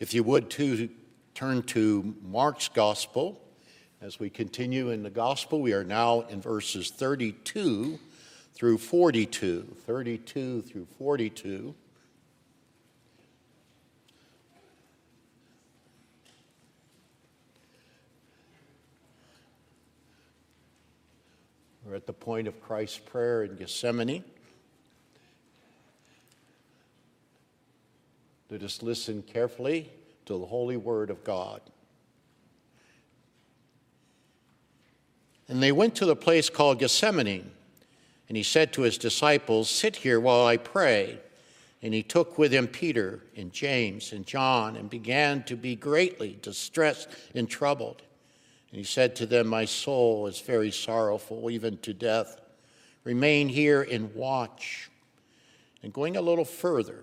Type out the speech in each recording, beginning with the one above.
If you would to turn to Mark's gospel, as we continue in the gospel, we are now in verses 32 through 42. 32 through 42. We're at the point of Christ's prayer in Gethsemane. Let us listen carefully to the holy word of God. And they went to the place called Gethsemane, and he said to his disciples, Sit here while I pray. And he took with him Peter and James and John and began to be greatly distressed and troubled. And he said to them, My soul is very sorrowful, even to death. Remain here and watch. And going a little further,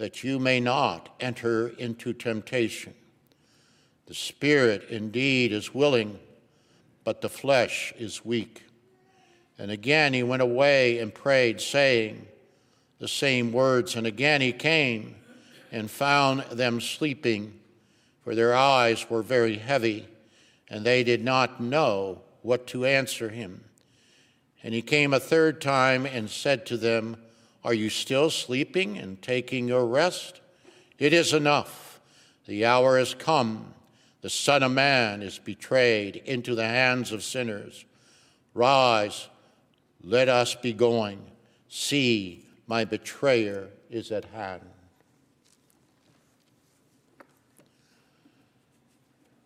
that you may not enter into temptation. The spirit indeed is willing, but the flesh is weak. And again he went away and prayed, saying the same words. And again he came and found them sleeping, for their eyes were very heavy, and they did not know what to answer him. And he came a third time and said to them, are you still sleeping and taking your rest? It is enough. The hour has come. The Son of Man is betrayed into the hands of sinners. Rise, let us be going. See, my betrayer is at hand.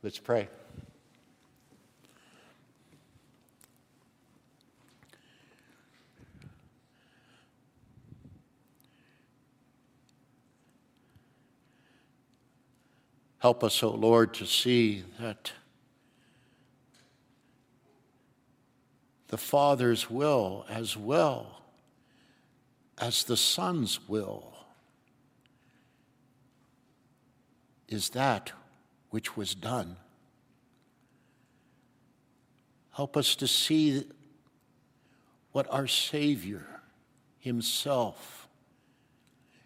Let's pray. Help us, O oh Lord, to see that the Father's will as well as the Son's will is that which was done. Help us to see what our Savior Himself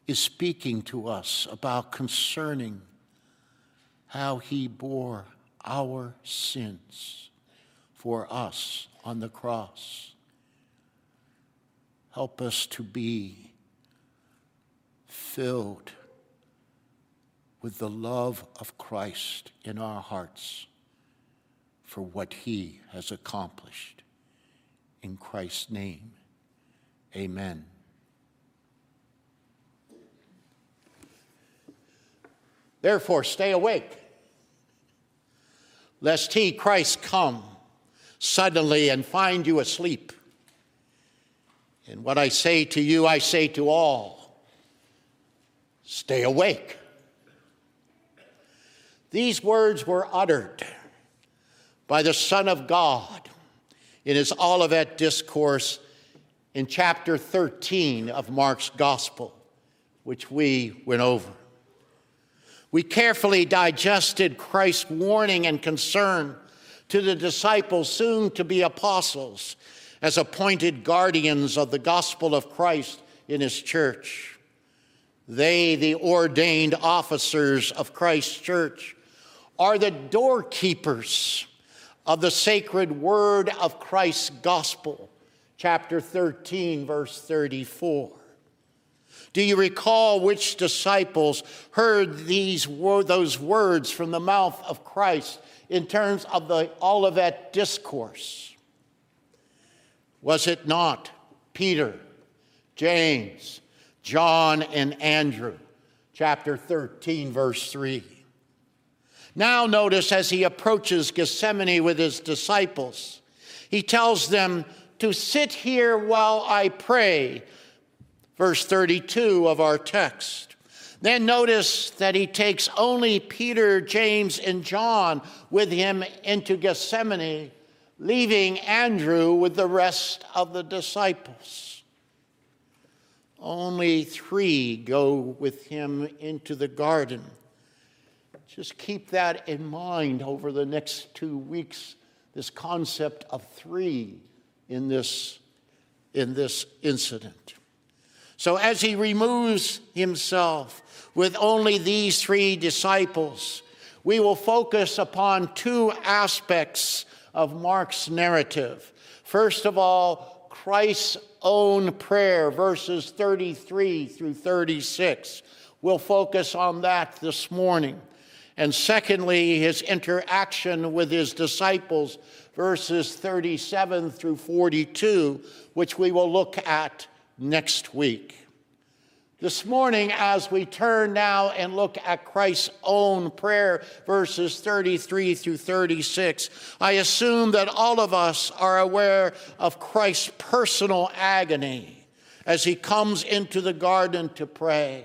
is speaking to us about concerning how he bore our sins for us on the cross. Help us to be filled with the love of Christ in our hearts for what he has accomplished. In Christ's name, amen. Therefore, stay awake, lest he, Christ, come suddenly and find you asleep. And what I say to you, I say to all stay awake. These words were uttered by the Son of God in his Olivet discourse in chapter 13 of Mark's Gospel, which we went over. We carefully digested Christ's warning and concern to the disciples, soon to be apostles, as appointed guardians of the gospel of Christ in his church. They, the ordained officers of Christ's church, are the doorkeepers of the sacred word of Christ's gospel. Chapter 13, verse 34. Do you recall which disciples heard these those words from the mouth of Christ in terms of the Olivet discourse? Was it not Peter, James, John, and Andrew? Chapter 13, verse 3. Now, notice as he approaches Gethsemane with his disciples, he tells them to sit here while I pray verse 32 of our text. Then notice that he takes only Peter, James, and John with him into Gethsemane, leaving Andrew with the rest of the disciples. Only three go with him into the garden. Just keep that in mind over the next two weeks this concept of three in this, in this incident. So, as he removes himself with only these three disciples, we will focus upon two aspects of Mark's narrative. First of all, Christ's own prayer, verses 33 through 36. We'll focus on that this morning. And secondly, his interaction with his disciples, verses 37 through 42, which we will look at next week. This morning, as we turn now and look at Christ's own prayer, verses 33 through 36, I assume that all of us are aware of Christ's personal agony as he comes into the garden to pray.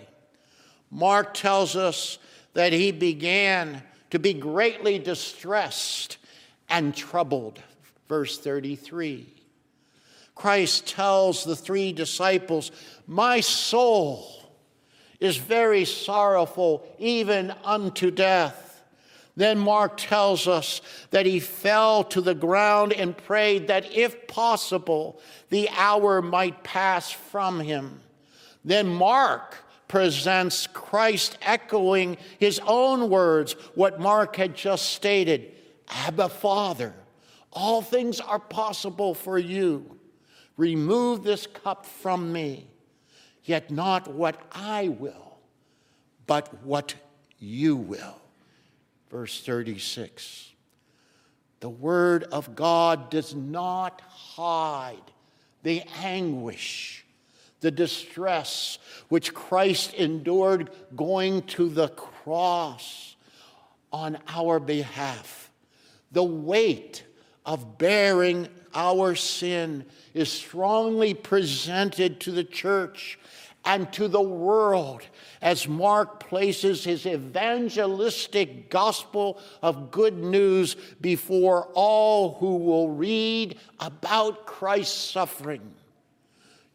Mark tells us that he began to be greatly distressed and troubled. Verse 33. Christ tells the three disciples, My soul is very sorrowful, even unto death. Then Mark tells us that he fell to the ground and prayed that if possible, the hour might pass from him. Then Mark presents Christ echoing his own words, what Mark had just stated Abba, Father, all things are possible for you. Remove this cup from me, yet not what I will, but what you will. Verse 36. The word of God does not hide the anguish the distress which Christ endured going to the cross on our behalf. The weight of bearing our sin is strongly presented to the church and to the world as Mark places his evangelistic gospel of good news before all who will read about Christ's suffering.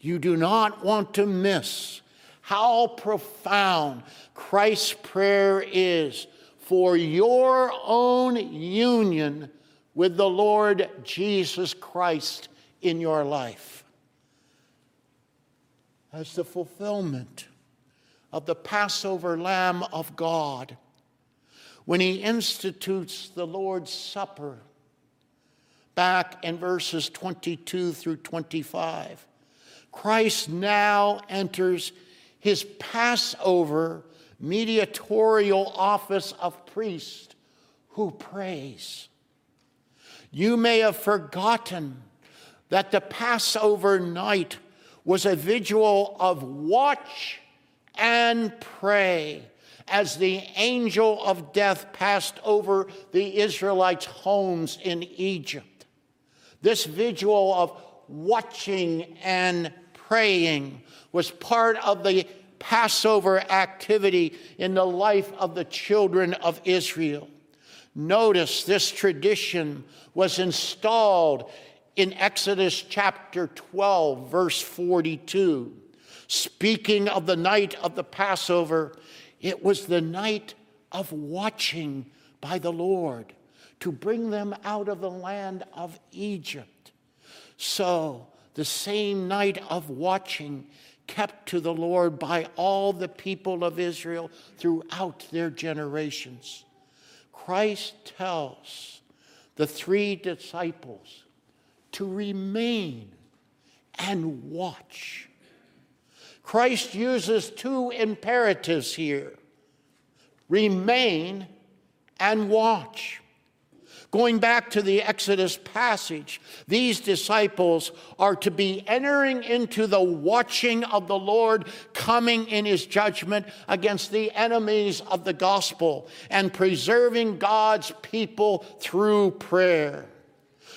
You do not want to miss how profound Christ's prayer is for your own union with the Lord Jesus Christ in your life. As the fulfillment of the Passover Lamb of God, when he institutes the Lord's Supper, back in verses 22 through 25. Christ now enters his Passover mediatorial office of priest who prays. You may have forgotten that the Passover night was a vigil of watch and pray as the angel of death passed over the Israelites' homes in Egypt. This vigil of watching and praying was part of the Passover activity in the life of the children of Israel. Notice this tradition was installed in Exodus chapter 12, verse 42. Speaking of the night of the Passover, it was the night of watching by the Lord to bring them out of the land of Egypt. So, the same night of watching kept to the Lord by all the people of Israel throughout their generations. Christ tells the three disciples to remain and watch. Christ uses two imperatives here remain and watch. Going back to the Exodus passage, these disciples are to be entering into the watching of the Lord coming in his judgment against the enemies of the gospel and preserving God's people through prayer.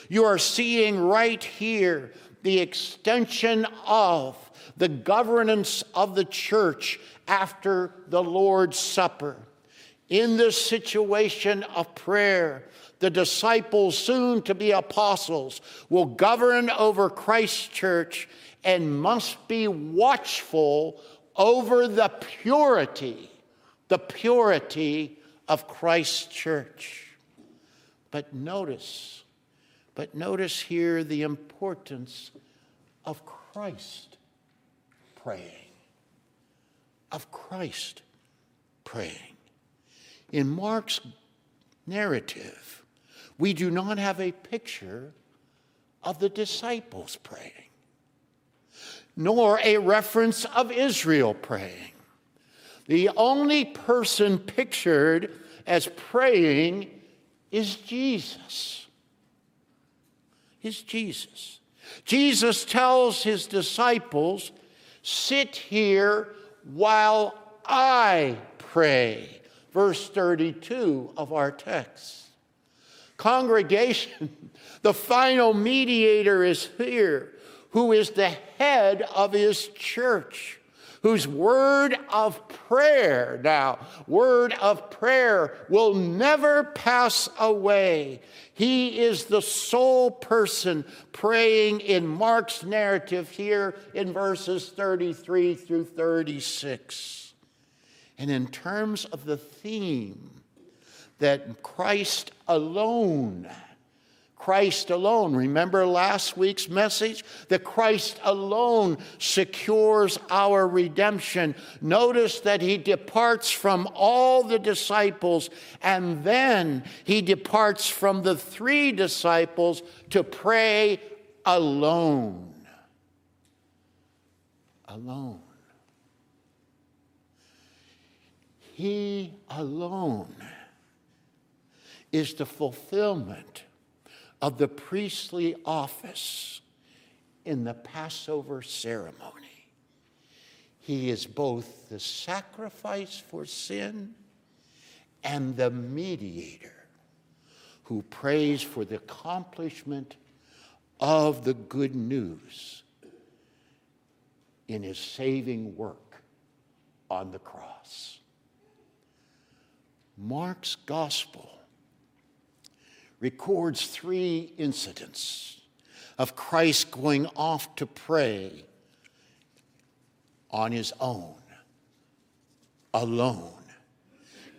You are seeing right here the extension of the governance of the church after the Lord's Supper. In this situation of prayer, the disciples, soon to be apostles, will govern over Christ's church and must be watchful over the purity, the purity of Christ's church. But notice, but notice here the importance of Christ praying, of Christ praying. In Mark's narrative, we do not have a picture of the disciples praying, nor a reference of Israel praying. The only person pictured as praying is Jesus. Is Jesus. Jesus tells his disciples, Sit here while I pray verse 32 of our text. Congregation, the final mediator is here, who is the head of his church, whose word of prayer, now, word of prayer will never pass away. He is the sole person praying in Mark's narrative here in verses 33 through 36. And in terms of the theme that Christ alone, Christ alone, remember last week's message? That Christ alone secures our redemption. Notice that he departs from all the disciples and then he departs from the three disciples to pray alone. Alone. He alone is the fulfillment of the priestly office in the Passover ceremony. He is both the sacrifice for sin and the mediator who prays for the accomplishment of the good news in his saving work on the cross. Mark's gospel records three incidents of Christ going off to pray on his own, alone.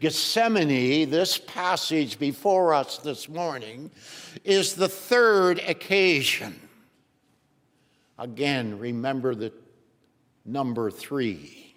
Gethsemane, this passage before us this morning, is the third occasion. Again, remember the number three.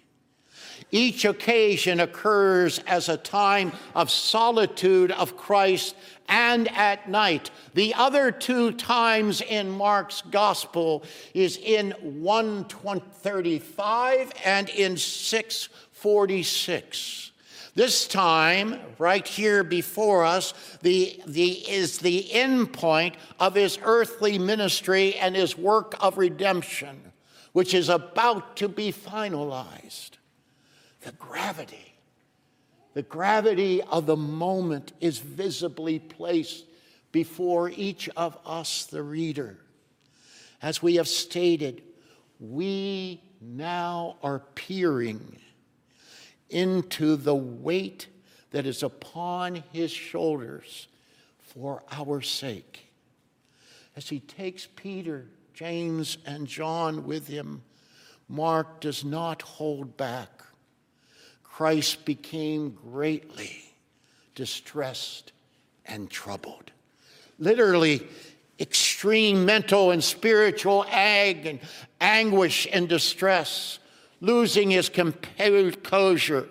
Each occasion occurs as a time of solitude of Christ and at night. The other two times in Mark's gospel is in 135 and in 646. This time, right here before us, the, the, is the end point of his earthly ministry and his work of redemption, which is about to be finalized the gravity. The gravity of the moment is visibly placed before each of us, the reader. As we have stated, we now are peering into the weight that is upon his shoulders for our sake. As he takes Peter, James, and John with him, Mark does not hold back. Christ became greatly distressed and troubled. Literally, extreme mental and spiritual ag and anguish and distress, losing his composure.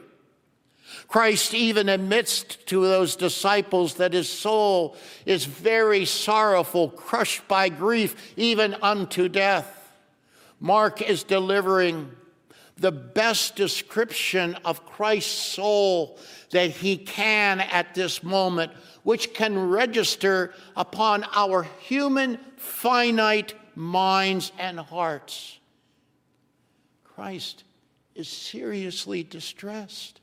Christ even admits to those disciples that his soul is very sorrowful, crushed by grief, even unto death. Mark is delivering the best description of Christ's soul that he can at this moment, which can register upon our human, finite minds and hearts. Christ is seriously distressed,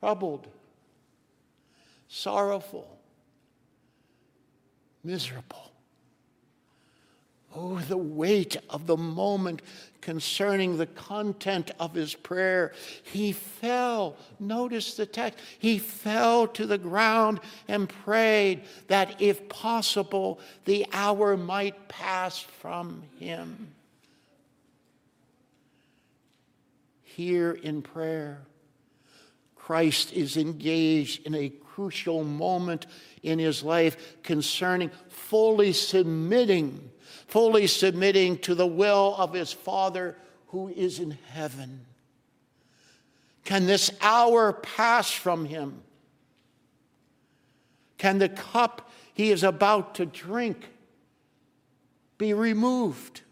troubled, sorrowful, miserable. Oh, the weight of the moment concerning the content of his prayer. He fell, notice the text, he fell to the ground and prayed that if possible, the hour might pass from him. Here in prayer, Christ is engaged in a crucial moment in his life concerning fully submitting, fully submitting to the will of his Father who is in heaven. Can this hour pass from him? Can the cup he is about to drink be removed?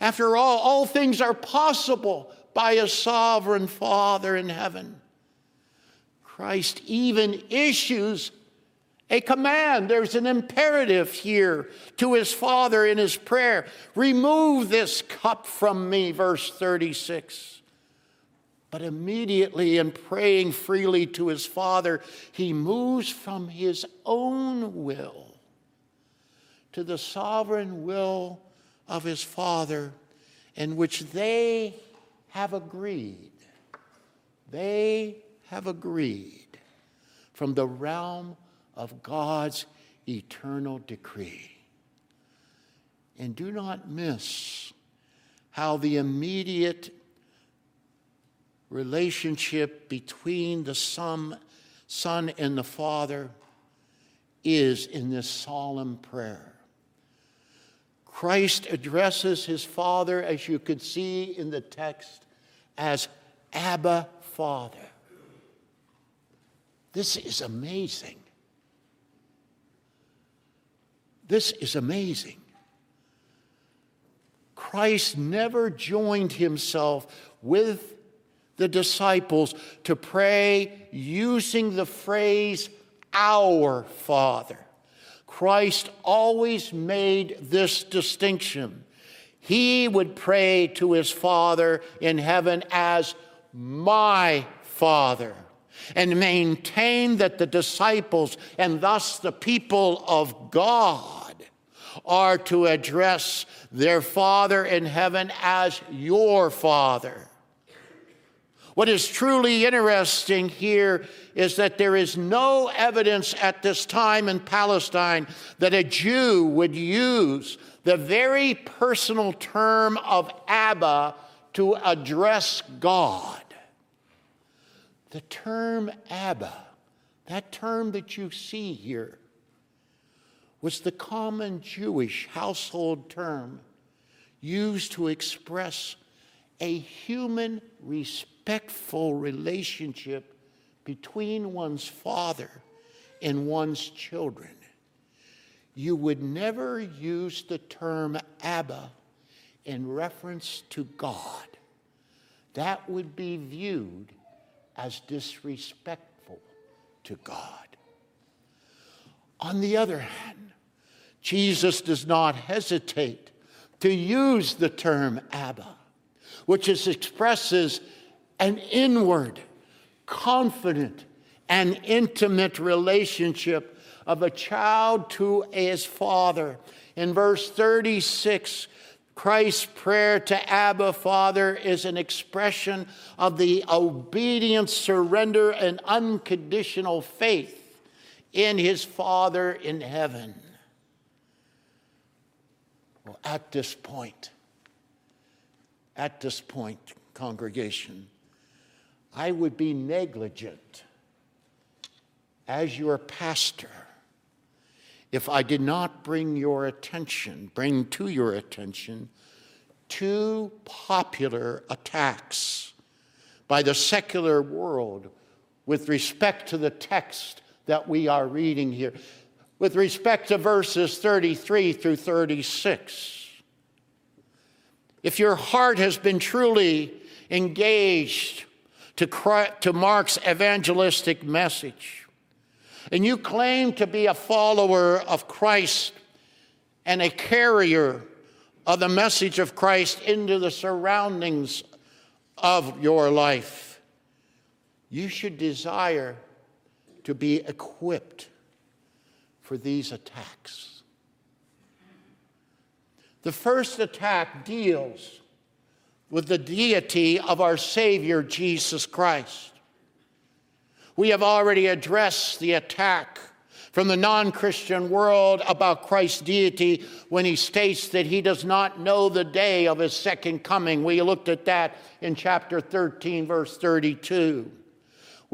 After all, all things are possible by a sovereign Father in heaven. Christ even issues a command. There's an imperative here to his Father in his prayer Remove this cup from me, verse 36. But immediately, in praying freely to his Father, he moves from his own will to the sovereign will of his Father, in which they have agreed. They have agreed from the realm of God's eternal decree. And do not miss how the immediate relationship between the Son, Son and the Father is in this solemn prayer. Christ addresses his Father, as you could see in the text, as Abba Father. This is amazing. This is amazing. Christ never joined himself with the disciples to pray using the phrase, Our Father. Christ always made this distinction. He would pray to his Father in heaven as my Father and maintain that the disciples and thus the people of God are to address their Father in heaven as your Father. What is truly interesting here is that there is no evidence at this time in Palestine that a Jew would use the very personal term of Abba to address God. The term Abba, that term that you see here, was the common Jewish household term used to express a human, respectful relationship between one's father and one's children. You would never use the term Abba in reference to God. That would be viewed as disrespectful to God. On the other hand, Jesus does not hesitate to use the term Abba, which expresses an inward, confident, and intimate relationship of a child to his father. In verse 36, Christ's prayer to Abba, Father, is an expression of the obedient surrender and unconditional faith in his Father in heaven. Well, at this point, at this point, congregation, I would be negligent as your pastor if I did not bring your attention, bring to your attention, two popular attacks by the secular world with respect to the text that we are reading here, with respect to verses 33 through 36. If your heart has been truly engaged to, to Mark's evangelistic message, and you claim to be a follower of Christ and a carrier of the message of Christ into the surroundings of your life, you should desire to be equipped for these attacks. The first attack deals with the deity of our Savior, Jesus Christ. We have already addressed the attack from the non Christian world about Christ's deity when he states that he does not know the day of his second coming. We looked at that in chapter 13, verse 32.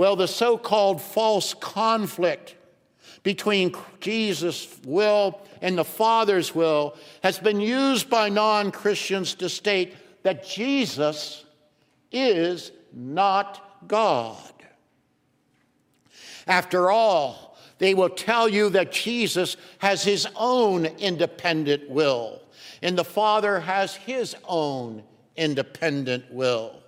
Well, the so called false conflict between Jesus' will and the Father's will has been used by non Christians to state that Jesus is not God. After all, they will tell you that Jesus has his own independent will, and the Father has his own independent will.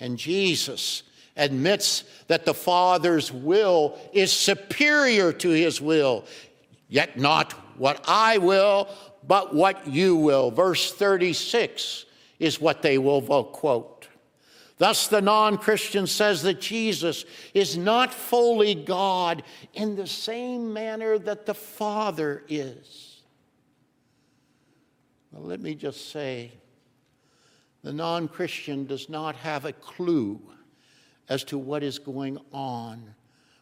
And Jesus admits that the Father's will is superior to his will, yet not what I will, but what you will. Verse 36 is what they will quote. Thus, the non Christian says that Jesus is not fully God in the same manner that the Father is. Well, let me just say the non Christian does not have a clue as to what is going on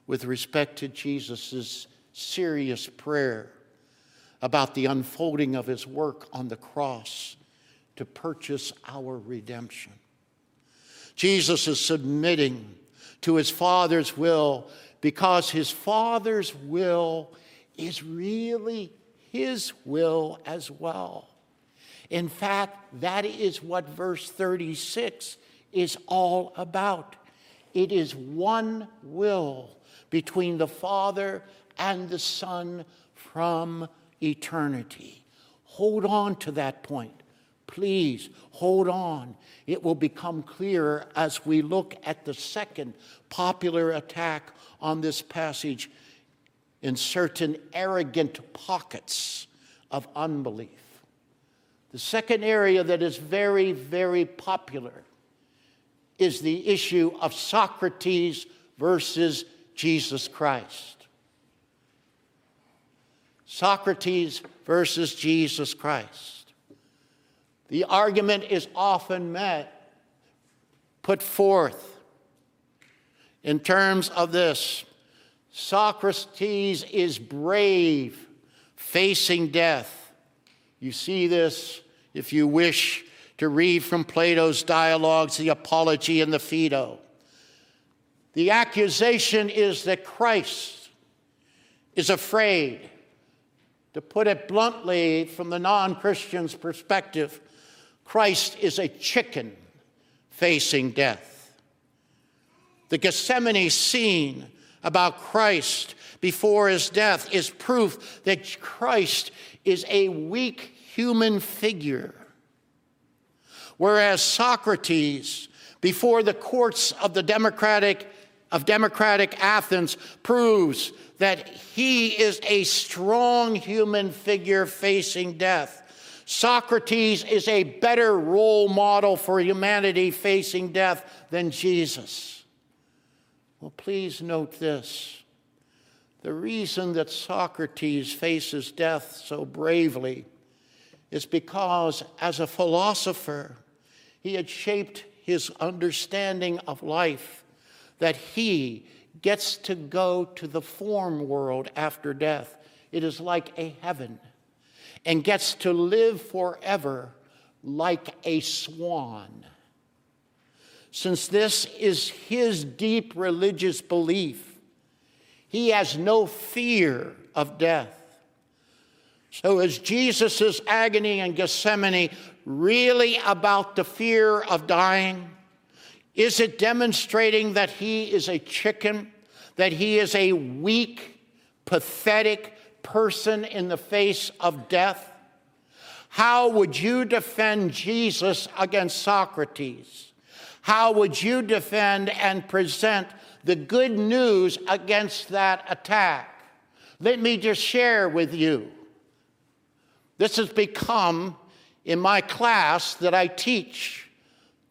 with respect to Jesus' serious prayer about the unfolding of his work on the cross to purchase our redemption. Jesus is submitting to his Father's will because his Father's will is really his will as well. In fact, that is what verse 36 is all about. It is one will between the Father and the Son from eternity. Hold on to that point. Please hold on. It will become clearer as we look at the second popular attack on this passage in certain arrogant pockets of unbelief. The second area that is very, very popular is the issue of Socrates versus Jesus Christ. Socrates versus Jesus Christ. The argument is often met, put forth in terms of this Socrates is brave facing death. You see this if you wish to read from Plato's dialogues, the Apology and the Phaedo. The accusation is that Christ is afraid. To put it bluntly, from the non Christian's perspective, Christ is a chicken facing death. The Gethsemane scene about Christ before his death is proof that Christ is a weak human figure. Whereas Socrates, before the courts of the democratic of democratic Athens, proves that he is a strong human figure facing death. Socrates is a better role model for humanity facing death than Jesus. Well, please note this. The reason that Socrates faces death so bravely is because, as a philosopher, he had shaped his understanding of life that he gets to go to the form world after death. It is like a heaven and gets to live forever like a swan. Since this is his deep religious belief, he has no fear of death. So, as Jesus' agony in Gethsemane really about the fear of dying? Is it demonstrating that he is a chicken, that he is a weak, pathetic, person in the face of death? How would you defend Jesus against Socrates? How would you defend and present the good news against that attack? Let me just share with you. This has become in my class that I teach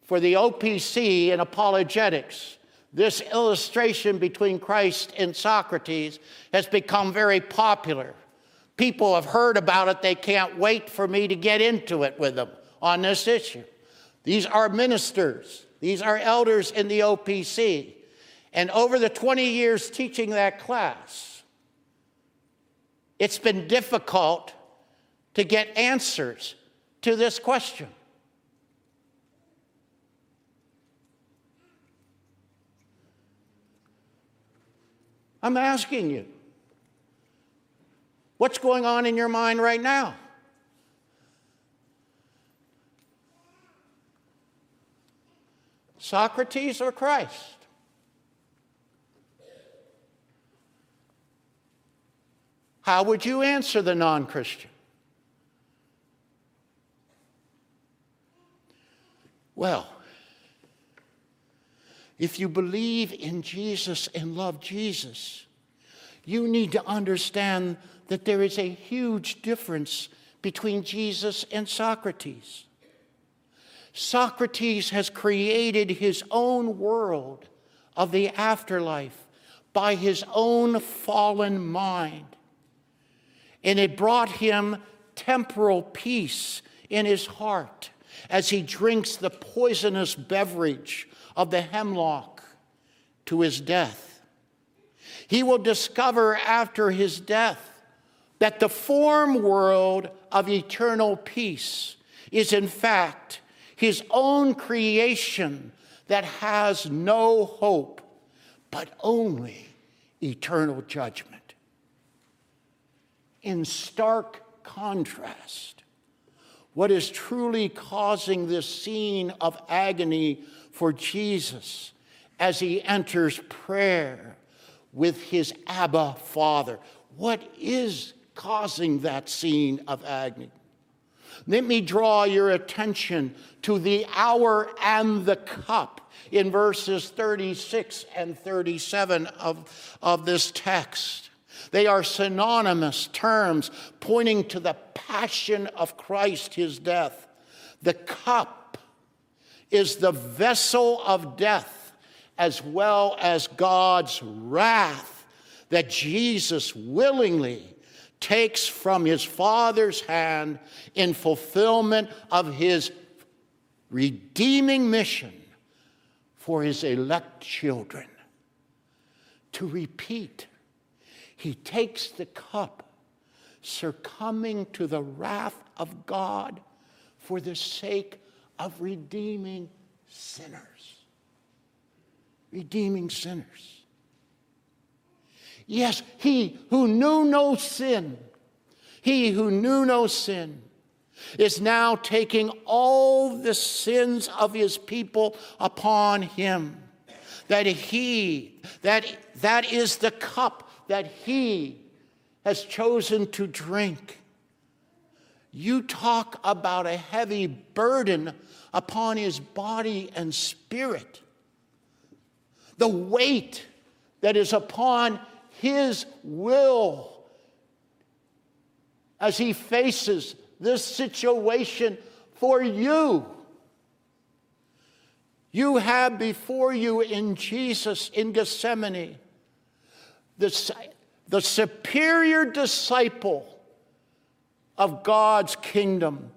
for the OPC in apologetics this illustration between Christ and Socrates has become very popular. People have heard about it, they can't wait for me to get into it with them on this issue. These are ministers, these are elders in the OPC. And over the 20 years teaching that class, it's been difficult to get answers to this question. I'm asking you, what's going on in your mind right now? Socrates or Christ? How would you answer the non Christian? Well, if you believe in Jesus and love Jesus, you need to understand that there is a huge difference between Jesus and Socrates. Socrates has created his own world of the afterlife by his own fallen mind. And it brought him temporal peace in his heart as he drinks the poisonous beverage of the hemlock to his death. He will discover after his death that the form world of eternal peace is, in fact, his own creation that has no hope, but only eternal judgment. In stark contrast, what is truly causing this scene of agony for Jesus as he enters prayer with his Abba Father? What is causing that scene of agony? Let me draw your attention to the hour and the cup in verses 36 and 37 of, of this text. They are synonymous terms pointing to the passion of Christ, his death. The cup is the vessel of death as well as God's wrath that Jesus willingly takes from his Father's hand in fulfillment of his redeeming mission for his elect children. To repeat, he takes the cup, succumbing to the wrath of God for the sake of redeeming sinners. Redeeming sinners. Yes, he who knew no sin, he who knew no sin, is now taking all the sins of his people upon him. That he, that, that is the cup that he has chosen to drink. You talk about a heavy burden upon his body and spirit. The weight that is upon his will as he faces this situation for you. You have before you in Jesus in Gethsemane the, the superior disciple of God's kingdom,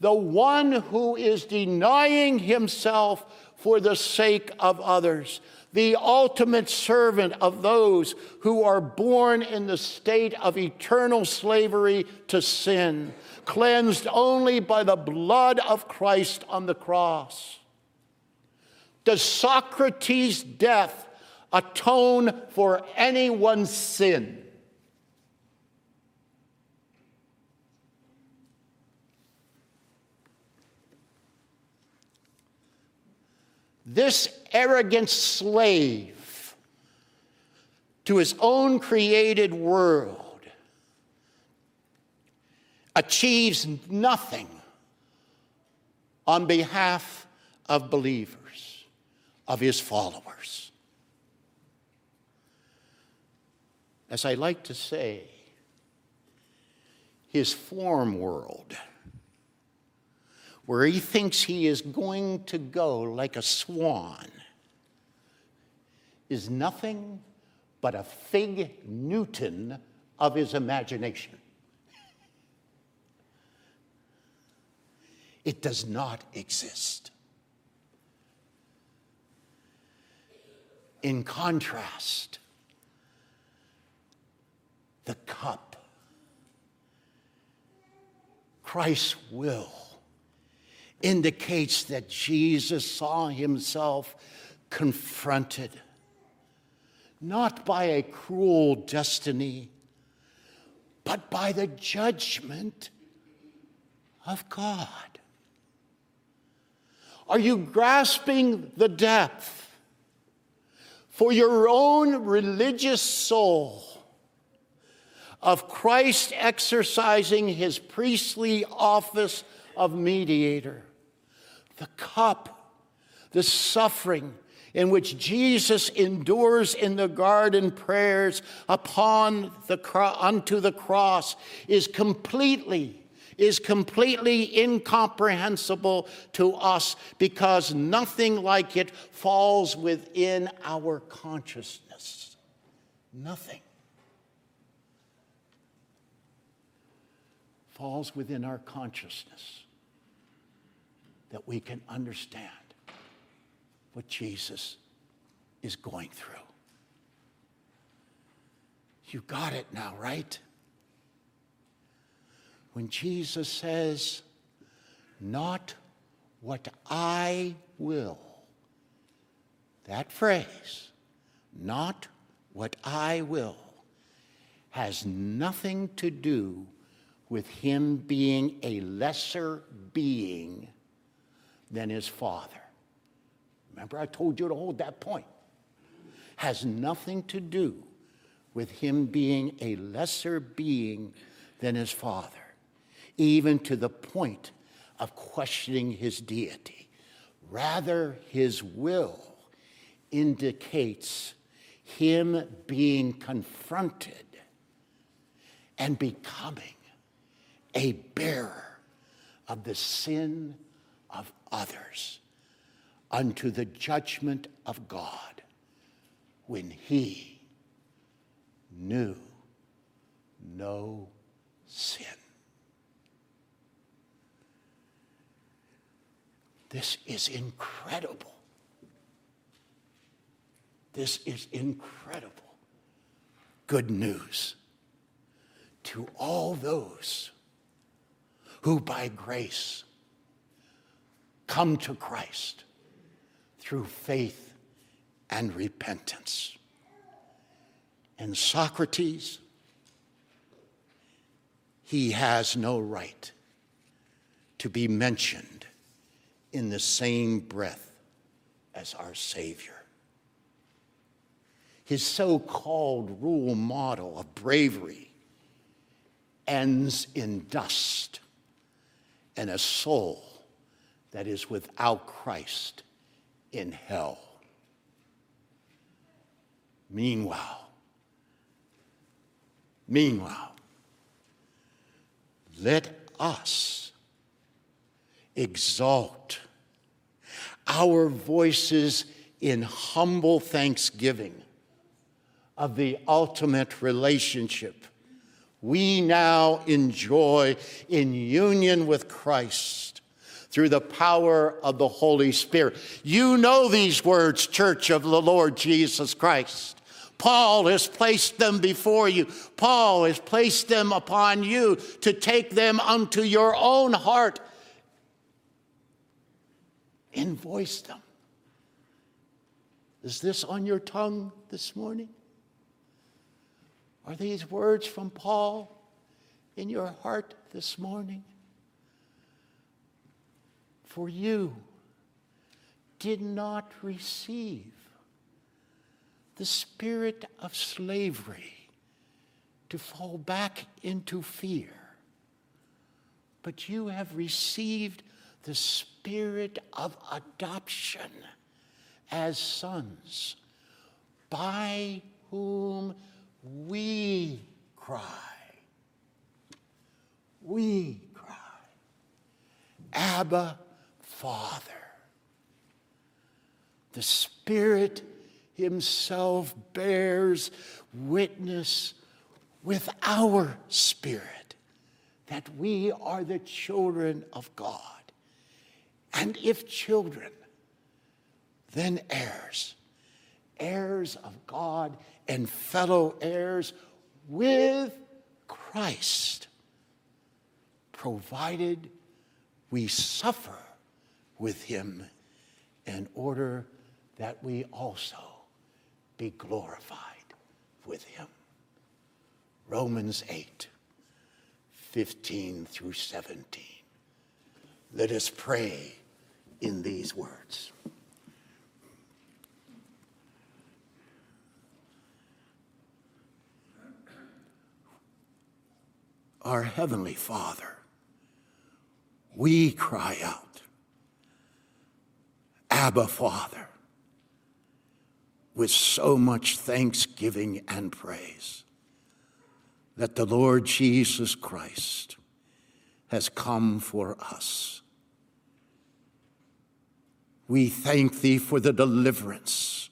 the one who is denying himself for the sake of others, the ultimate servant of those who are born in the state of eternal slavery to sin, cleansed only by the blood of Christ on the cross. Does Socrates' death atone for anyone's sin? This arrogant slave to his own created world achieves nothing on behalf of believers, of his followers. as I like to say, his form world, where he thinks he is going to go like a swan, is nothing but a fig Newton of his imagination. It does not exist. In contrast, the cup, Christ's will, indicates that Jesus saw himself confronted not by a cruel destiny, but by the judgment of God. Are you grasping the depth for your own religious soul of Christ exercising his priestly office of mediator? The cup, the suffering, in which Jesus endures in the garden prayers upon the cro- unto the cross is completely is completely incomprehensible to us because nothing like it falls within our consciousness. Nothing falls within our consciousness that we can understand what Jesus is going through. You got it now, right? When Jesus says, Not what I will, that phrase, not what I will, has nothing to do with him being a lesser being than his Father. Remember, I told you to hold that point. Has nothing to do with him being a lesser being than his father, even to the point of questioning his deity. Rather, his will indicates him being confronted and becoming a bearer of the sin of others unto the judgment of God when he knew no sin. This is incredible. This is incredible. Good news to all those who by grace come to Christ through faith and repentance. And Socrates, he has no right to be mentioned in the same breath as our Savior. His so called rule model of bravery ends in dust and a soul that is without Christ in hell. Meanwhile, meanwhile, let us exalt our voices in humble thanksgiving of the ultimate relationship we now enjoy in union with Christ through the power of the Holy Spirit. You know these words, Church of the Lord Jesus Christ. Paul has placed them before you. Paul has placed them upon you to take them unto your own heart and voice them. Is this on your tongue this morning? Are these words from Paul in your heart this morning? For you did not receive the spirit of slavery to fall back into fear, but you have received the spirit of adoption as sons, by whom we cry. We cry. Abba, Father. The Spirit Himself bears witness with our spirit that we are the children of God. and if children, then heirs, heirs of God and fellow heirs with Christ, provided we suffer with him in order that we also be glorified with him. Romans 8, 15 through 17. Let us pray in these words. Our Heavenly Father, we cry out, Abba, Father, with so much thanksgiving and praise that the Lord Jesus Christ has come for us. We thank thee for the deliverance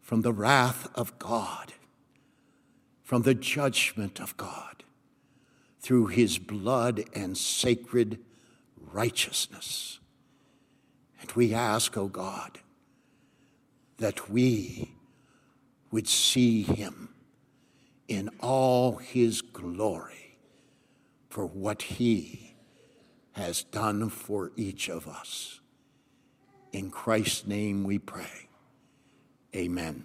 from the wrath of God, from the judgment of God, through his blood and sacred righteousness. And we ask, O oh God, that we would see him in all his glory for what he has done for each of us. In Christ's name we pray. Amen.